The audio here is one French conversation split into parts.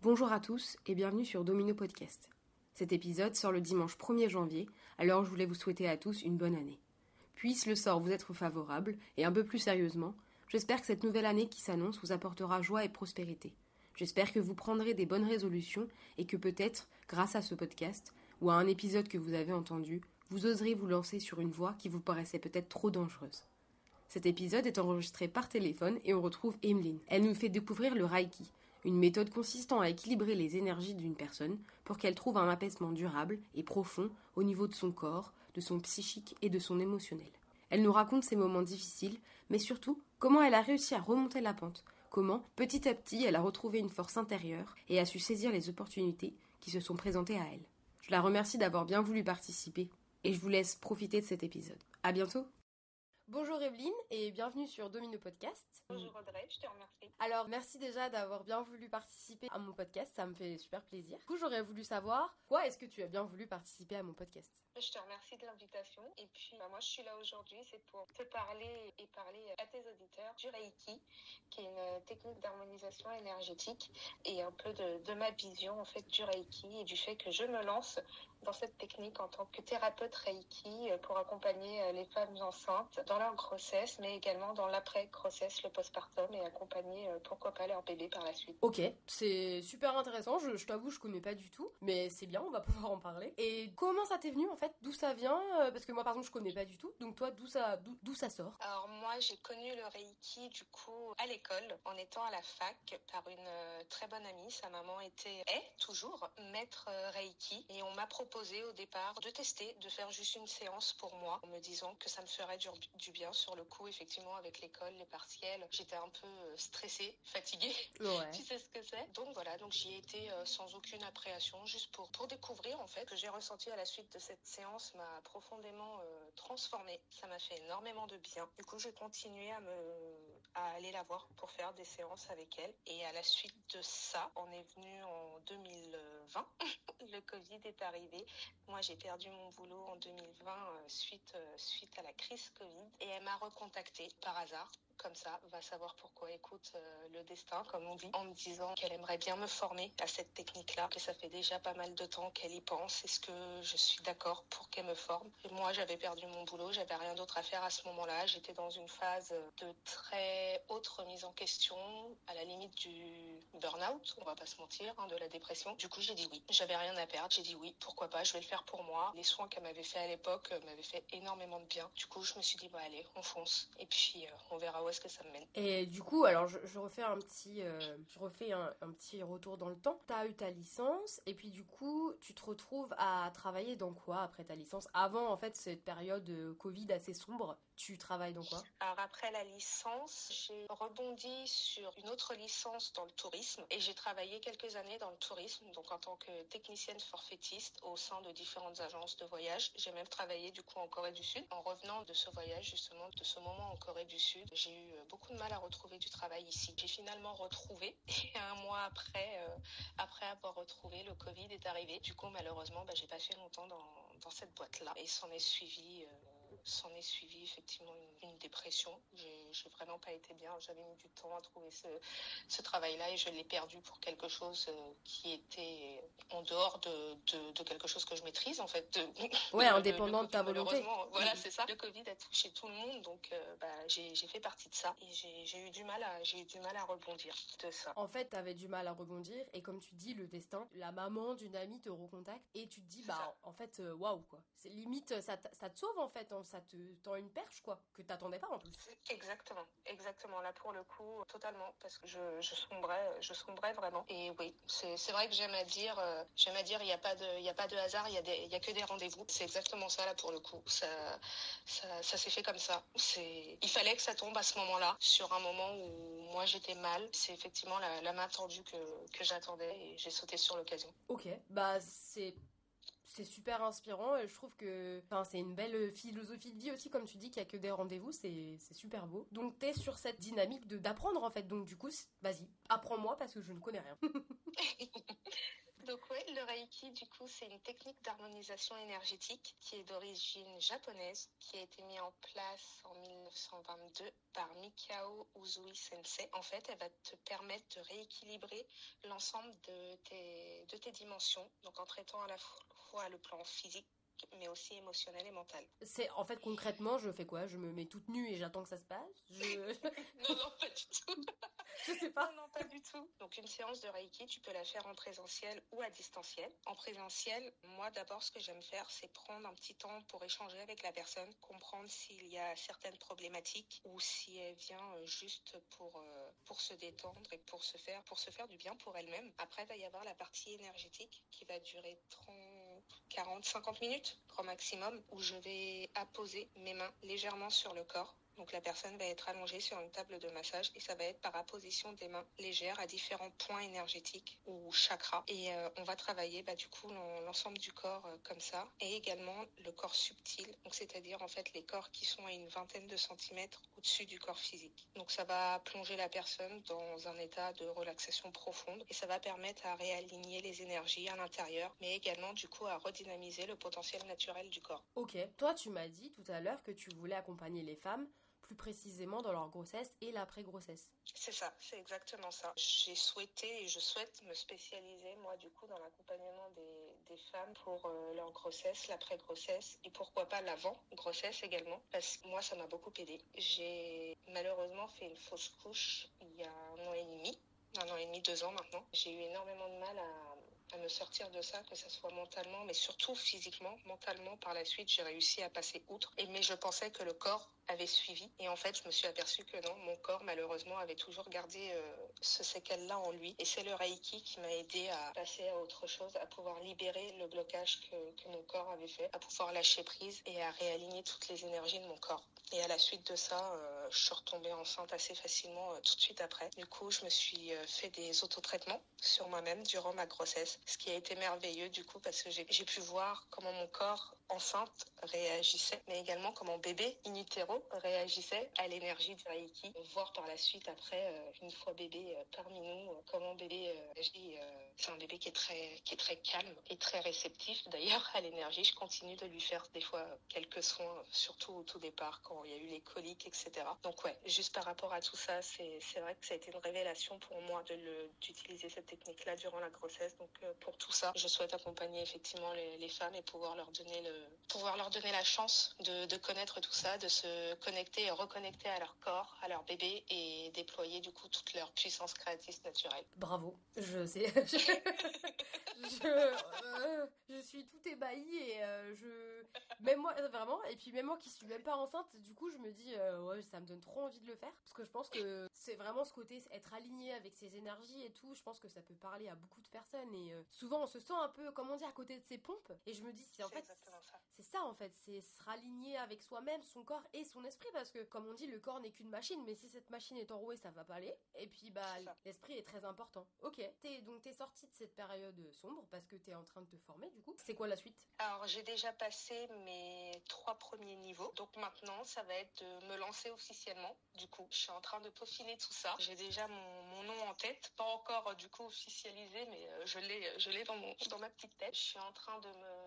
Bonjour à tous et bienvenue sur Domino Podcast. Cet épisode sort le dimanche 1er janvier, alors je voulais vous souhaiter à tous une bonne année. Puisse le sort vous être favorable, et un peu plus sérieusement, j'espère que cette nouvelle année qui s'annonce vous apportera joie et prospérité. J'espère que vous prendrez des bonnes résolutions et que peut-être, grâce à ce podcast, ou à un épisode que vous avez entendu, vous oserez vous lancer sur une voie qui vous paraissait peut-être trop dangereuse. Cet épisode est enregistré par téléphone et on retrouve Emeline. Elle nous fait découvrir le Reiki, une méthode consistant à équilibrer les énergies d'une personne pour qu'elle trouve un apaisement durable et profond au niveau de son corps, de son psychique et de son émotionnel. Elle nous raconte ses moments difficiles, mais surtout comment elle a réussi à remonter la pente, comment, petit à petit, elle a retrouvé une force intérieure et a su saisir les opportunités qui se sont présentées à elle. Je la remercie d'avoir bien voulu participer et je vous laisse profiter de cet épisode. À bientôt! Bonjour Evelyne et bienvenue sur Domino Podcast. Bonjour Audrey, je te remercie. Alors merci déjà d'avoir bien voulu participer à mon podcast, ça me fait super plaisir. Du coup j'aurais voulu savoir, quoi est-ce que tu as bien voulu participer à mon podcast? Je te remercie de l'invitation et puis bah, moi je suis là aujourd'hui, c'est pour te parler et parler à tes auditeurs du Reiki, qui est une technique d'harmonisation énergétique et un peu de, de ma vision en fait du Reiki et du fait que je me lance dans cette technique en tant que thérapeute Reiki pour accompagner les femmes enceintes dans leur grossesse, mais également dans l'après-grossesse, le postpartum et accompagner, euh, pourquoi pas, leur bébé par la suite. Ok, c'est super intéressant, je, je t'avoue, je connais pas du tout, mais c'est bien, on va pouvoir en parler. Et comment ça t'est venu en fait? D'où ça vient? Euh, Parce que moi par exemple, je connais pas du tout, donc toi, d'où ça, d'où ça sort? Alors moi, j'ai connu le Reiki du coup à l'école, en étant à la fac, par une euh, très bonne amie. Sa maman était, est toujours maître Reiki, et on m'a proposé au départ de tester, de faire juste une séance pour moi, en me disant que ça me ferait du, du bien sur le coup, effectivement, avec l'école, les partiels. J'étais un peu euh, stressée, fatiguée. Ouais. tu sais ce que c'est? Donc voilà, donc j'y ai été euh, sans aucune appréhension, juste pour, pour découvrir en fait que j'ai ressenti à la suite de cette séance m'a profondément euh, transformée. Ça m'a fait énormément de bien. Du coup, j'ai continué à me à aller la voir pour faire des séances avec elle. Et à la suite de ça, on est venu en 2020. le Covid est arrivé. Moi, j'ai perdu mon boulot en 2020 euh, suite euh, suite à la crise Covid et elle m'a recontacté par hasard comme ça, va savoir pourquoi. Écoute euh, le destin, comme on dit, en me disant qu'elle aimerait bien me former à cette technique-là, que ça fait déjà pas mal de temps qu'elle y pense. Est-ce que je suis d'accord pour qu'elle me forme? Et moi, j'avais perdu mon boulot, j'avais rien d'autre à faire à ce moment-là. J'étais dans une phase de très haute remise en question, à la limite du burn-out, on va pas se mentir, hein, de la dépression. Du coup, j'ai dit oui. J'avais rien à perdre. J'ai dit oui. Pourquoi pas Je vais le faire pour moi. Les soins qu'elle m'avait fait à l'époque euh, m'avaient fait énormément de bien. Du coup, je me suis dit bah allez, on fonce. Et puis euh, on verra où est-ce que ça me mène. Et du coup, alors je, je refais un petit, euh, je refais un, un, petit retour dans le temps. T'as eu ta licence et puis du coup, tu te retrouves à travailler dans quoi après ta licence? Avant en fait cette période Covid assez sombre, tu travailles dans quoi? Alors après la licence, j'ai rebondi sur une autre licence dans le tourisme et j'ai travaillé quelques années dans le tourisme, donc en tant que technicienne forfaitiste au sein de différentes agences de voyage. J'ai même travaillé du coup en Corée du Sud. En revenant de ce voyage justement, de ce moment en Corée du Sud, j'ai eu beaucoup de mal à retrouver du travail ici. J'ai finalement retrouvé et un mois après, euh, après avoir retrouvé, le Covid est arrivé. Du coup malheureusement, bah, j'ai pas fait longtemps dans, dans cette boîte-là et s'en est suivi. Euh, s'en est suivi effectivement une, une dépression. J'ai vraiment pas été bien. J'avais mis du temps à trouver ce, ce travail-là et je l'ai perdu pour quelque chose euh, qui était en dehors de, de, de, quelque chose que je maîtrise en fait. De, ouais, indépendant de ta volonté. Voilà, c'est ça. Le Covid a touché tout le monde, donc euh, bah, j'ai fait partie de ça et j'ai eu du mal à j'ai eu du mal à rebondir de ça. En fait, tu avais du mal à rebondir et comme tu dis, le destin, la maman d'une amie te recontacte et tu te dis bah en fait euh, waouh quoi. C'est limite ça, ça te sauve en fait. Hein, ça te tend une perche quoi que t'attendais pas en plus. Exactement, exactement. Là pour le coup, totalement parce que je, je sombrais, je sombrais vraiment. Et oui, c'est vrai que j'aime à dire, euh, j'aime à dire, il y a pas de, il y a pas de hasard, il y a des, il y a que des rendez-vous. C'est exactement ça là pour le coup. Ça, ça, ça s'est fait comme ça. C'est, il fallait que ça tombe à ce moment-là, sur un moment où moi j'étais mal. C'est effectivement la, la main tendue que que j'attendais et j'ai sauté sur l'occasion. Ok, bah c'est c'est super inspirant et je trouve que c'est une belle philosophie de vie aussi comme tu dis qu'il y a que des rendez-vous c'est super beau. Donc t'es sur cette dynamique de d'apprendre en fait. Donc du coup vas-y apprends-moi parce que je ne connais rien. Donc ouais, le Reiki, du coup, c'est une technique d'harmonisation énergétique qui est d'origine japonaise, qui a été mise en place en 1922 par Mikao Uzui Sensei. En fait, elle va te permettre de rééquilibrer l'ensemble de tes, de tes dimensions, donc en traitant à la fois le plan physique, mais aussi émotionnel et mental. C'est en fait concrètement, je fais quoi? Je me mets toute nue et j'attends que ça se passe? Je... Non, non, pas du tout. je sais pas. Non, non, pas du tout. Donc une séance de Reiki, tu peux la faire en présentiel ou à distanciel. En présentiel, moi d'abord, ce que j'aime faire, c'est prendre un petit temps pour échanger avec la personne, comprendre s'il y a certaines problématiques ou si elle vient euh, juste pour euh, pour se détendre et pour se faire pour se faire du bien pour elle-même. Après, il va y avoir la partie énergétique qui va durer 30, 40, 50 minutes grand maximum, où je vais apposer mes mains légèrement sur le corps donc la personne va être allongée sur une table de massage et ça va être par apposition des mains légères à différents points énergétiques ou chakras. Et euh, on va travailler bah, du coup l'ensemble du corps euh, comme ça et également le corps subtil, c'est-à-dire en fait les corps qui sont à une vingtaine de centimètres au-dessus du corps physique. Donc ça va plonger la personne dans un état de relaxation profonde et ça va permettre à réaligner les énergies à l'intérieur, mais également du coup à redynamiser le potentiel naturel du corps. Ok, toi tu m'as dit tout à l'heure que tu voulais accompagner les femmes plus précisément dans leur grossesse et l'après-grossesse. C'est ça, c'est exactement ça. J'ai souhaité et je souhaite me spécialiser, moi, du coup, dans l'accompagnement des, femmes pour euh, leur grossesse, l'après-grossesse et pourquoi pas l'avant-grossesse également, parce que moi, ça m'a beaucoup aidé. J'ai malheureusement fait une fausse couche il y a un an et demi, un an et demi, deux ans maintenant. J'ai eu énormément de mal à à me sortir de ça, que ce soit mentalement, mais surtout physiquement. Mentalement, par la suite, j'ai réussi à passer outre. Mais je pensais que le corps avait suivi. Et en fait, je me suis aperçue que non, mon corps, malheureusement, avait toujours gardé euh, ce séquel-là en lui. Et c'est le Reiki qui m'a aidé à passer à autre chose, à pouvoir libérer le blocage que, que mon corps avait fait, à pouvoir lâcher prise et à réaligner toutes les énergies de mon corps. Et à la suite de ça, euh, je suis retombée enceinte assez facilement euh, tout de suite après. Du coup, je me suis euh, fait des autotraitements sur moi-même durant ma grossesse, ce qui a été merveilleux du coup parce que j'ai pu voir comment mon corps enceinte réagissait, mais également comment bébé in utero réagissait à l'énergie du Reiki. Voir par la suite après, euh, une fois bébé euh, parmi nous, euh, comment bébé agit. c'est un bébé qui est très calme et très réceptif d'ailleurs à l'énergie. Je continue de lui faire des fois quelques soins, surtout au tout départ quand il y a eu les coliques, etc. Donc ouais, juste par rapport à tout ça, c'est vrai que ça a été une révélation pour moi d'utiliser cette technique-là durant la grossesse. Donc pour tout ça, je souhaite accompagner effectivement les, les femmes et pouvoir leur donner le pouvoir leur donner la chance de, de, connaître tout ça, de se connecter et reconnecter à leur corps, à leur bébé et déployer du coup toute leur puissance créatrice naturelle. Bravo, je sais. je, euh, je, suis tout ébahie et euh, je même moi vraiment et puis même moi qui suis même pas enceinte, du coup je me dis euh, ouais ça me donne trop envie de le faire. Parce que je pense que c'est vraiment ce côté être aligné avec ses énergies et tout. Je pense que ça peut parler à beaucoup de personnes. Et souvent on se sent un peu comment dire à côté de ses pompes. Et je me dis c'est en fait c'est ça en fait, c'est se raligner avec soi-même, son corps et son esprit parce que comme on dit le corps n'est qu'une machine mais si cette machine est enrouée ça va pas aller et puis bah l'esprit est très important. Ok, es, donc t'es sortie de cette période sombre parce que t'es en train de te former du coup. C'est quoi la suite? Alors j'ai déjà passé mes trois premiers niveaux donc maintenant ça va être de me lancer officiellement du coup. Je suis en train de peaufiner tout ça. J'ai déjà mon, mon, nom en tête, pas encore du coup officialisé mais euh, je l'ai je l'ai dans, mon, dans ma petite tête. Je suis en train de me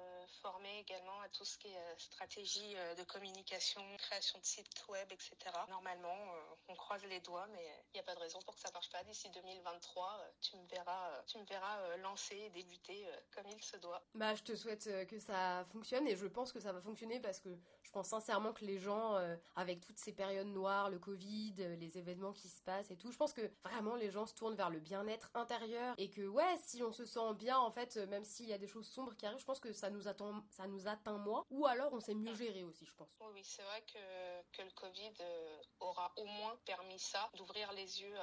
former également à tout ce qui est euh, stratégie euh, de communication, création de sites web, etc. Normalement, euh, on croise les doigts, mais il n'y a pas de raison pour que ça marche pas. D'ici 2023, tu me verras, tu me verras lancer et débuter comme il se doit. Bah, je te souhaite que ça fonctionne et je pense que ça va fonctionner parce que je pense sincèrement que les gens, avec toutes ces périodes noires, le Covid, les événements qui se passent et tout, je pense que vraiment les gens se tournent vers le bien-être intérieur et que ouais, si on se sent bien, en fait, même s'il y a des choses sombres qui arrivent, je pense que ça nous attend, ça nous atteint moins ou alors on s'est mieux géré aussi, je pense. Oui, c'est vrai que, que le Covid euh, aura au moins permis ça, d'ouvrir les yeux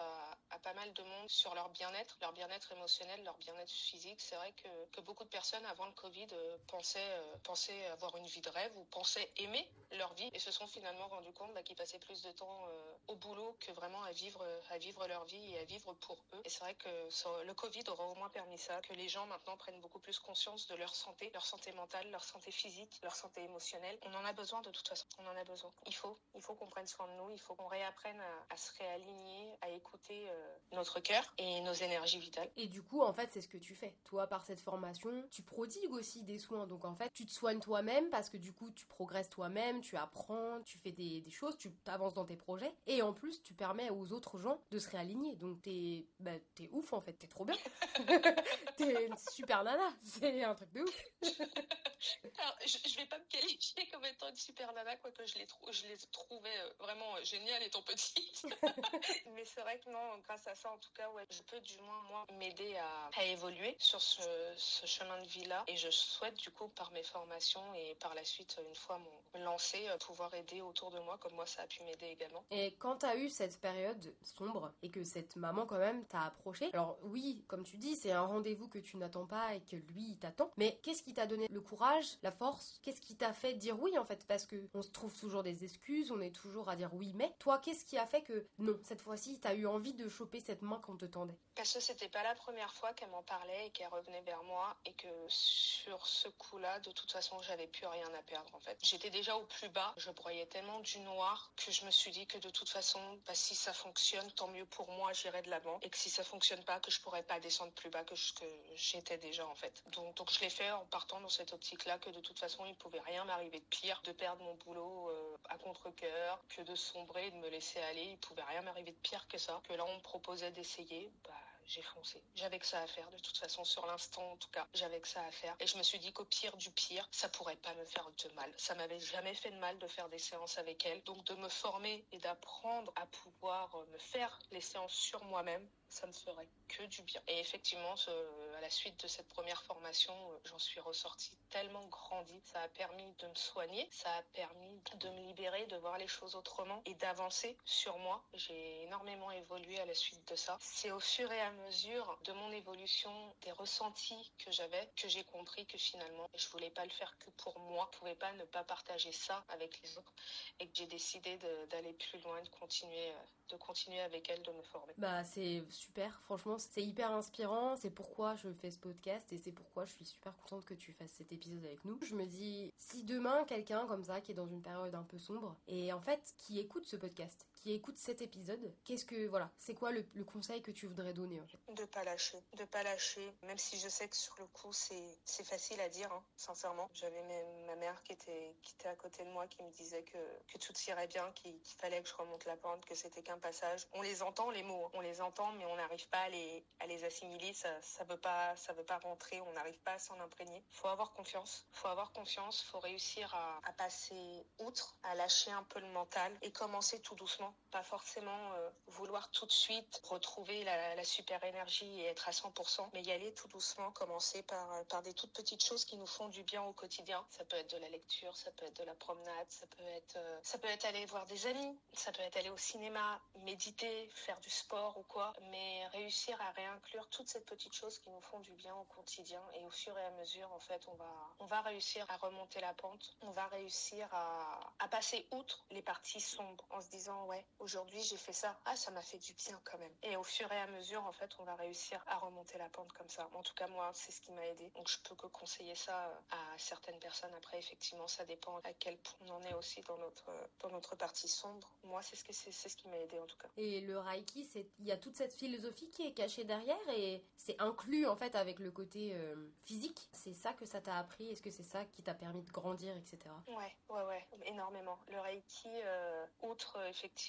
à, pas mal de monde sur leur bien-être, leur bien-être émotionnel, leur bien-être physique. C'est vrai que, beaucoup de personnes avant le Covid euh, pensaient, euh, pensaient avoir une vie de rêve ou pensaient aimer leur vie et se sont finalement rendus compte bah, qu'ils passaient plus de temps au boulot que vraiment à vivre, à vivre leur vie et à vivre pour eux. Et c'est vrai que le Covid aura au moins permis ça, que les gens maintenant prennent beaucoup plus conscience de leur santé, leur santé mentale, leur santé physique, leur santé émotionnelle. On en a besoin de toute façon. On en a besoin. Il faut, il faut qu'on prenne soin de nous. Il faut qu'on réapprenne à, se réaligner, à écouter euh, notre cœur et nos énergies vitales. Et du coup, en fait, c'est ce que tu fais. Toi, par cette formation, tu prodigues aussi des soins. Donc, en fait, tu te soignes toi-même parce que du coup, tu progresses toi-même, tu apprends, tu fais des, choses, tu avances dans tes projets. Et en plus, tu permets aux autres gens de se réaligner. Donc, t'es bah, ouf, en fait. T'es trop bien. t'es une super nana. C'est un truc de ouf. Alors, je, je vais pas me qualifier comme étant une super nana, quoique je les, je les trouvais euh, vraiment euh, géniales étant petite. Mais c'est vrai que non, grâce à ça, en tout cas, ouais, je peux du moins, moi, m'aider à, à, évoluer sur ce, ce chemin de vie-là. Et je souhaite, du coup, par mes formations et par la suite, une fois mon lancé, euh, pouvoir aider autour de moi, comme moi, ça a pu m'aider également. Et quand tu as eu cette période sombre et que cette maman, quand même, t'a approché, alors oui, comme tu dis, c'est un rendez-vous que tu n'attends pas et que lui, il t'attend. Mais qu'est-ce qui t'a donné le courage, la force Qu'est-ce qui t'a fait dire oui, en fait? Parce que on se trouve toujours des excuses, on est toujours à dire oui, mais toi, qu'est-ce qui a fait que non, cette fois-ci, t'as eu envie de choper cette main qu'on te tendait? Parce que c'était pas la première fois qu'elle m'en parlait et qu'elle revenait vers moi et que sur ce coup-là, de toute façon, j'avais plus rien à perdre, en fait. J'étais déjà au plus bas, je broyais tellement du noir que je me suis dit que de toute façon, bah, si ça fonctionne, tant mieux pour moi, j'irai de l'avant. Et que si ça fonctionne pas, que je pourrais pas descendre plus bas que, que j'étais déjà, en fait. Donc, je l'ai fait en partant dans cette optique-là que de toute façon, il pouvait rien m'arriver de pire, de perdre mon boulot euh, à contre-coeur, que de sombrer, de me laisser aller. Il pouvait rien m'arriver de pire que ça. Que là, on me proposait d'essayer, bah, j'ai foncé. J'avais que ça à faire, de toute façon, sur l'instant en tout cas, j'avais que ça à faire. Et je me suis dit qu'au pire du pire, ça pourrait pas me faire de mal. Ça m'avait jamais fait de mal de faire des séances avec elle. Donc de me former et d'apprendre à pouvoir euh, me faire les séances sur moi-même, ça me ferait que du bien. Et effectivement, à la suite de cette première formation, euh, j'en suis ressortie tellement grandie. Ça a permis de me soigner, ça a permis de me libérer, de voir les choses autrement et d'avancer sur moi. J'ai énormément évolué à la suite de ça. C'est au fur et à mesure de mon évolution, des ressentis que j'avais, que j'ai compris que finalement, je voulais pas le faire que pour moi. Je pouvais pas ne pas partager ça avec les autres et que j'ai décidé d'aller plus loin, de continuer, de continuer avec elle, de me former. Bah, c'est super. Franchement, c'est hyper inspirant. C'est pourquoi je fais ce podcast et c'est pourquoi je suis super contente que tu fasses cet épisode avec nous. Je me dis, si demain quelqu'un comme ça qui est dans une période un peu sombre et en fait qui écoute ce podcast, qui écoute cet épisode, qu'est-ce que voilà, c'est quoi le, conseil que tu voudrais donner en fait? De pas lâcher, de pas lâcher. Même si je sais que sur le coup c'est c'est facile à dire, hein, sincèrement. J'avais ma mère qui était qui était à côté de moi qui me disait que que tout irait bien, qu'il fallait que je remonte la pente, que c'était qu'un passage. On les entend les mots, hein. on les entend, mais on n'arrive pas à les à les assimiler. Ça ça veut pas ça veut pas rentrer. On n'arrive pas à s'en imprégner. Faut avoir confiance. Faut avoir confiance. Faut réussir à, à passer outre, à lâcher un peu le mental et commencer tout doucement pas forcément euh, vouloir tout de suite retrouver la, super énergie et être à 100%, mais y aller tout doucement, commencer par, euh, par des toutes petites choses qui nous font du bien au quotidien. Ça peut être de la lecture, ça peut être de la promenade, ça peut être, euh, ça peut être aller voir des amis, ça peut être aller au cinéma, méditer, faire du sport ou quoi, mais réussir à réinclure toutes ces petites choses qui nous font du bien au quotidien et au fur et à mesure, en fait, on va, on va réussir à remonter la pente, on va réussir à, à passer outre les parties sombres en se disant, ouais, aujourd'hui j'ai fait ça, ah ça m'a fait du bien quand même. Et au fur et à mesure, en fait, on va réussir à remonter la pente comme ça. En tout cas, moi, c'est ce qui m'a aidé. Donc je peux que conseiller ça à certaines personnes. Après, effectivement, ça dépend à quel point on en est aussi dans notre dans notre partie sombre. Moi, c'est ce que c'est ce qui m'a aidé en tout cas. Et le Reiki, c'est il y a toute cette philosophie qui est cachée derrière et c'est inclus en fait avec le côté euh, physique. C'est ça que ça t'a appris? Est-ce que c'est ça qui t'a permis de grandir, etc. Ouais, ouais, ouais, énormément. Le Reiki, euh, outre effectivement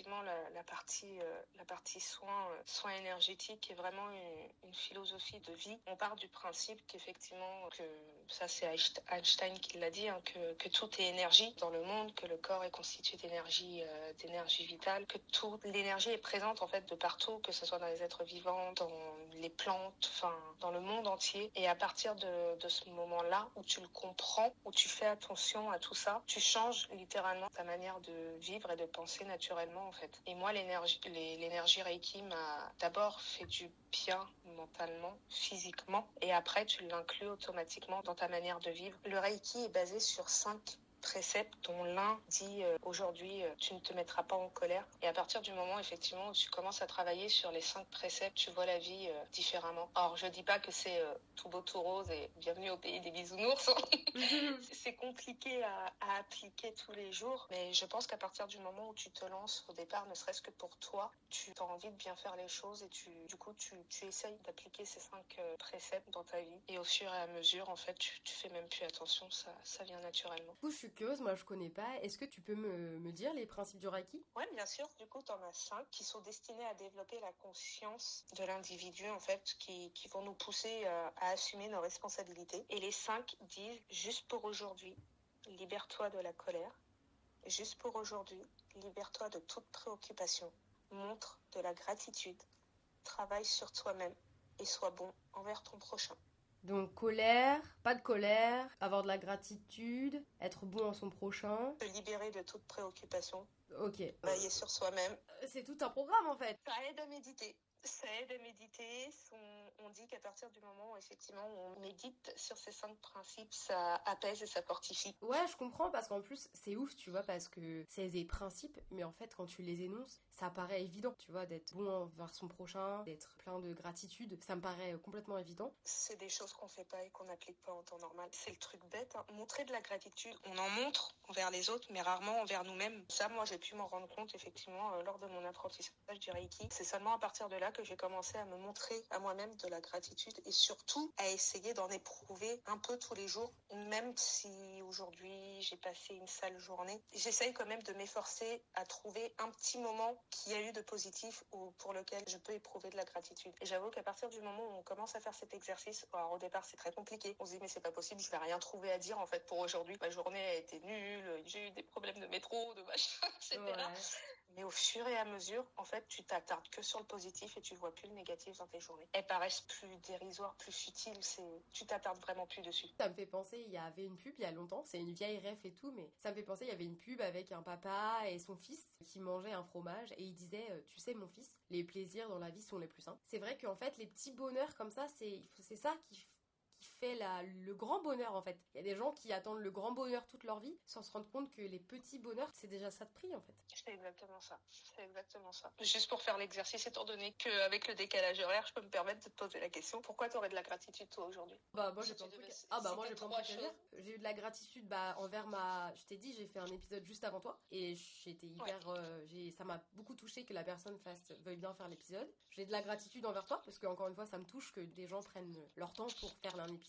la, partie, euh, la partie soins, euh, soins énergétiques est vraiment une, philosophie de vie. On part du principe qu'effectivement, que ça c'est Einstein qui l'a dit, hein, que, que, tout est énergie dans le monde, que le corps est constitué d'énergie, euh, d'énergie vitale, que toute l'énergie est présente en fait de partout, que ce soit dans les êtres vivants, dans les plantes, enfin dans le monde entier. Et à partir de, ce moment-là où tu le comprends, où tu fais attention à tout ça, tu changes littéralement ta manière de vivre et de penser naturellement en fait. Et moi, l'énergie, l'énergie Reiki m'a d'abord fait du bien mentalement, physiquement, et après tu l'inclus automatiquement dans ta manière de vivre. Le Reiki est basé sur cinq préceptes dont l'un dit euh, aujourd'hui euh, tu ne te mettras pas en colère. Et à partir du moment effectivement où tu commences à travailler sur les cinq préceptes, tu vois la vie euh, différemment. Or je dis pas que c'est tout beau tout rose et bienvenue au pays des bisounours. c'est compliqué à, à, appliquer tous les jours, mais je pense qu'à partir du moment où tu te lances au départ, ne serait-ce que pour toi, tu as envie de bien faire les choses et tu, du coup tu, tu essayes d'appliquer ces cinq préceptes dans ta vie. Et au fur et à mesure, en fait, tu, tu fais même plus attention, ça, ça vient naturellement. Du coup, je suis curieuse, moi je connais pas. Est-ce que tu peux me, dire les principes du Reiki? Oui, bien sûr. Du coup, tu en as cinq qui sont destinés à développer la conscience de l'individu, en fait, qui, qui vont nous pousser à, à assumer nos responsabilités. Et les cinq disent juste pour aujourd'hui, libère-toi de la colère. Juste pour aujourd'hui, libère-toi de toute préoccupation. Montre de la gratitude. Travaille sur toi-même et sois bon envers ton prochain. Donc colère, pas de colère, avoir de la gratitude, être bon en son prochain. Se libérer de toute préoccupation. Ok. Travailler sur soi-même. C'est tout un programme en fait. Ça aide à méditer ça aide à méditer. On, on dit qu'à partir du moment où effectivement on médite sur ces cinq principes, ça apaise et ça fortifie. Ouais, je comprends parce qu'en plus c'est ouf, tu vois, parce que c'est des principes, mais en fait quand tu les énonces, ça paraît évident, tu vois, d'être bon envers son prochain, d'être plein de gratitude. Ça me paraît complètement évident. C'est des choses qu'on fait pas et qu'on n'applique pas en temps normal. C'est le truc bête. Hein. Montrer de la gratitude, on en montre envers les autres, mais rarement envers nous-mêmes. Ça, moi, j'ai pu m'en rendre compte effectivement euh, lors de mon apprentissage du Reiki. C'est seulement à partir de là que j'ai commencé à me montrer à moi-même de la gratitude et surtout à essayer d'en éprouver un peu tous les jours, même si aujourd'hui j'ai passé une sale journée. J'essaye quand même de m'efforcer à trouver un petit moment qui a eu de positif ou pour lequel je peux éprouver de la gratitude. Et j'avoue qu'à partir du moment où on commence à faire cet exercice, alors au départ c'est très compliqué. On se dit mais c'est pas possible, je vais rien trouver à dire en fait pour aujourd'hui. Ma journée a été nulle, j'ai eu des problèmes de métro, de machin, etc. Ouais. Mais au fur et à mesure, en fait, tu t'attardes que sur le positif et tu vois plus le négatif dans tes journées. Elles paraissent plus dérisoires, plus futiles, c'est, tu t'attardes vraiment plus dessus. Ça me fait penser, il y avait une pub il y a longtemps, c'est une vieille ref et tout, mais ça me fait penser, il y avait une pub avec un papa et son fils qui mangeaient un fromage et il disait, euh, tu sais mon fils, les plaisirs dans la vie sont les plus simples. C'est vrai qu'en fait, les petits bonheurs comme ça, c'est, c'est ça qui qui fait la, le grand bonheur en fait. Il y a des gens qui attendent le grand bonheur toute leur vie sans se rendre compte que les petits bonheurs, c'est déjà ça de prix en fait. C'est exactement ça. C'est exactement ça. Juste pour faire l'exercice, étant donné qu'avec le décalage horaire, je peux me permettre de te poser la question pourquoi tu aurais de la gratitude toi aujourd'hui? Bah moi j'ai plein de trucs. Ah bah moi j'ai plein de trucs à dire. J'ai eu de la gratitude bah envers ma. Je t'ai dit, j'ai fait un épisode juste avant toi et j'étais hyper. Ouais. Euh, j'ai ça m'a beaucoup touché que la personne fasse veuille bien faire l'épisode. J'ai de la gratitude envers toi parce que encore une fois ça me touche que des gens prennent leur temps pour faire un épisode.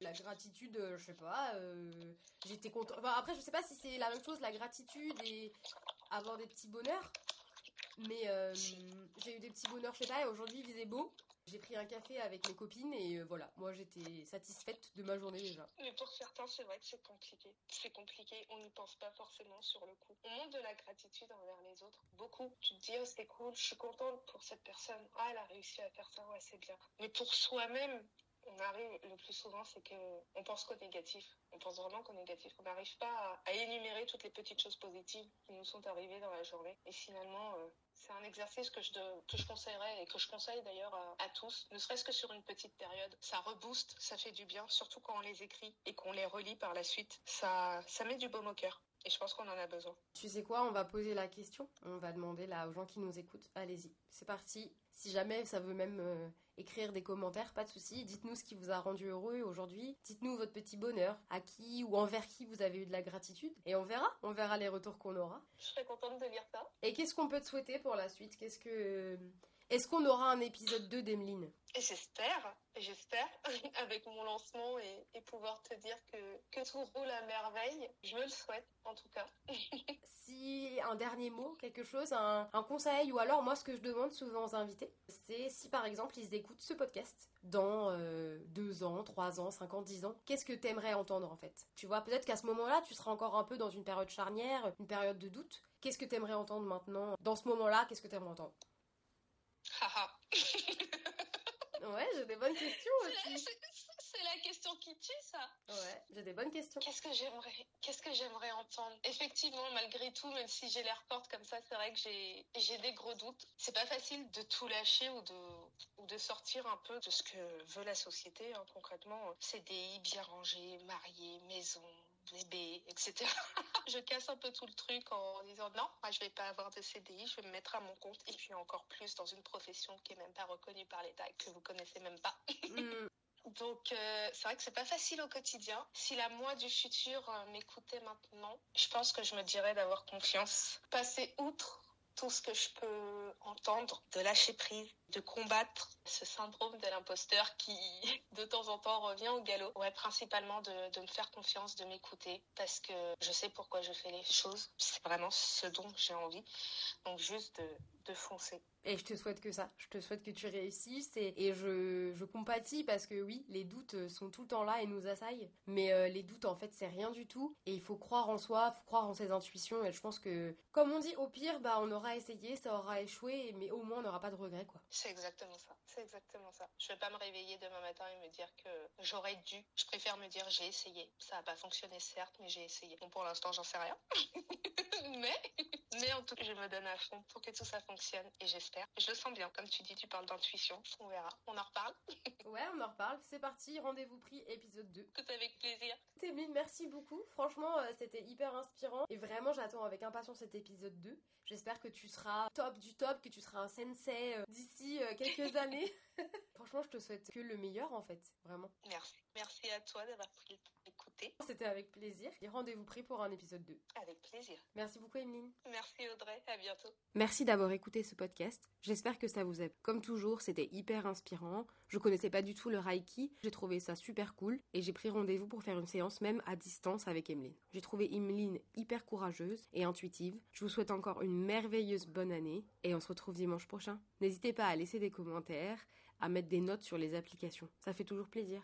La gratitude, euh, je sais pas, euh, j'étais content. Enfin, après, je sais pas si c'est la même chose, la gratitude et avoir des petits bonheurs. Mais euh, j'ai eu des petits bonheurs, je sais pas, et aujourd'hui il faisait beau. J'ai pris un café avec mes copines et voilà, moi j'étais satisfaite de ma journée déjà. Mais pour certains, c'est vrai que c'est compliqué. C'est compliqué, on n'y pense pas forcément sur le coup. On montre de la gratitude envers les autres, beaucoup. Tu te dis, oh, c'est cool, je suis contente pour cette personne. Ah, elle a réussi à faire ça, ouais, c'est bien. Mais pour soi-même, on arrive le plus souvent, c'est que on pense qu'au négatif. On pense vraiment qu'au négatif. On n'arrive pas à, énumérer toutes les petites choses positives qui nous sont arrivées dans la journée. Et finalement, euh, c'est un exercice que je, que je conseillerais et que je conseille d'ailleurs à, à, tous, ne serait-ce que sur une petite période. Ça rebooste, ça fait du bien, surtout quand on les écrit et qu'on les relit par la suite. Ça, ça met du baume au cœur. Et je pense qu'on en a besoin. Tu sais quoi, on va poser la question. On va demander là aux gens qui nous écoutent. Allez-y, c'est parti. Si jamais ça veut même euh, écrire des commentaires, pas de souci. Dites-nous ce qui vous a rendu heureux aujourd'hui. Dites-nous votre petit bonheur, à qui ou envers qui vous avez eu de la gratitude. Et on verra. On verra les retours qu'on aura. Je serais contente de lire ça. Et qu'est-ce qu'on peut te souhaiter pour la suite? Qu'est-ce que est-ce qu'on aura un épisode 2 d'Emeline? J'espère, j'espère, avec mon lancement et, et, pouvoir te dire que, que tout roule à merveille. Je me le souhaite, en tout cas. si un dernier mot, quelque chose, un, un, conseil, ou alors moi ce que je demande souvent aux invités, c'est si par exemple ils écoutent ce podcast dans euh, deux ans, trois ans, cinq ans, dix ans, qu'est-ce que t'aimerais entendre en fait? Tu vois, peut-être qu'à ce moment-là, tu seras encore un peu dans une période charnière, une période de doute. Qu'est-ce que t'aimerais entendre maintenant Dans ce moment-là, qu'est-ce que t'aimerais entendre? Ouais, j'ai des bonnes questions aussi. C'est la question qui tue, ça. Ouais, j'ai des bonnes questions. Qu'est-ce que j'aimerais, qu'est-ce que j'aimerais entendre? Effectivement, malgré tout, même si j'ai l'air forte comme ça, c'est vrai que j'ai, j'ai des gros doutes. C'est pas facile de tout lâcher ou de, ou de sortir un peu de ce que veut la société. Hein, concrètement, CDI bien rangé, marié, maison, bébé, etc. je casse un peu tout le truc en disant non, moi je vais pas avoir de CDI, je vais me mettre à mon compte et puis encore plus dans une profession qui est même pas reconnue par l'État et que vous connaissez même pas. Mm. Donc euh, c'est vrai que c'est pas facile au quotidien. Si la moi du futur euh, m'écoutait maintenant, je pense que je me dirais d'avoir confiance, passer outre tout ce que je peux entendre, de lâcher prise, de combattre ce syndrome de l'imposteur qui de temps en temps revient au galop. Ouais, principalement de, de me faire confiance, de m'écouter parce que je sais pourquoi je fais les choses. C'est vraiment ce dont j'ai envie. Donc juste de, de foncer. Et je te souhaite que ça. Je te souhaite que tu réussisses et, je, je, compatis parce que oui, les doutes sont tout le temps là et nous assaillent. Mais euh, les doutes, en fait, c'est rien du tout. Et il faut croire en soi, faut croire en ses intuitions. Et je pense que, comme on dit, au pire, bah, on aura essayé, ça aura échoué, mais au moins, on n'aura pas de regrets, quoi. C'est exactement ça. C'est exactement ça. Je vais pas me réveiller demain matin et me dire que j'aurais dû. Je préfère me dire j'ai essayé. Ça n'a pas fonctionné, certes, mais j'ai essayé. Bon, pour l'instant, j'en sais rien. mais, mais en tout cas, je me donne à fond pour que tout ça fonctionne et j'espère. Je le sens bien. Comme tu dis, tu parles d'intuition. On verra. On en reparle. ouais, on en reparle. C'est parti. Rendez-vous pris, épisode 2. Tout avec plaisir. Témine, merci beaucoup. Franchement, euh, c'était hyper inspirant. Et vraiment, j'attends avec impatience cet épisode 2. J'espère que tu seras top du top, que tu seras un sensei euh, euh, quelques années. Franchement, je te souhaite que le meilleur en fait, vraiment. Merci. Merci à toi d'avoir pris le C'était avec plaisir. Et rendez-vous pris pour un épisode 2. Avec plaisir. Merci beaucoup, Emeline. Merci, Audrey. À bientôt. Merci d'avoir écouté ce podcast. J'espère que ça vous a Comme toujours, c'était hyper inspirant. Je connaissais pas du tout le Reiki. J'ai trouvé ça super cool. Et j'ai pris rendez-vous pour faire une séance même à distance avec Emeline. J'ai trouvé Emeline hyper courageuse et intuitive. Je vous souhaite encore une merveilleuse bonne année. Et on se retrouve dimanche prochain. N'hésitez pas à laisser des commentaires, à mettre des notes sur les applications. Ça fait toujours plaisir.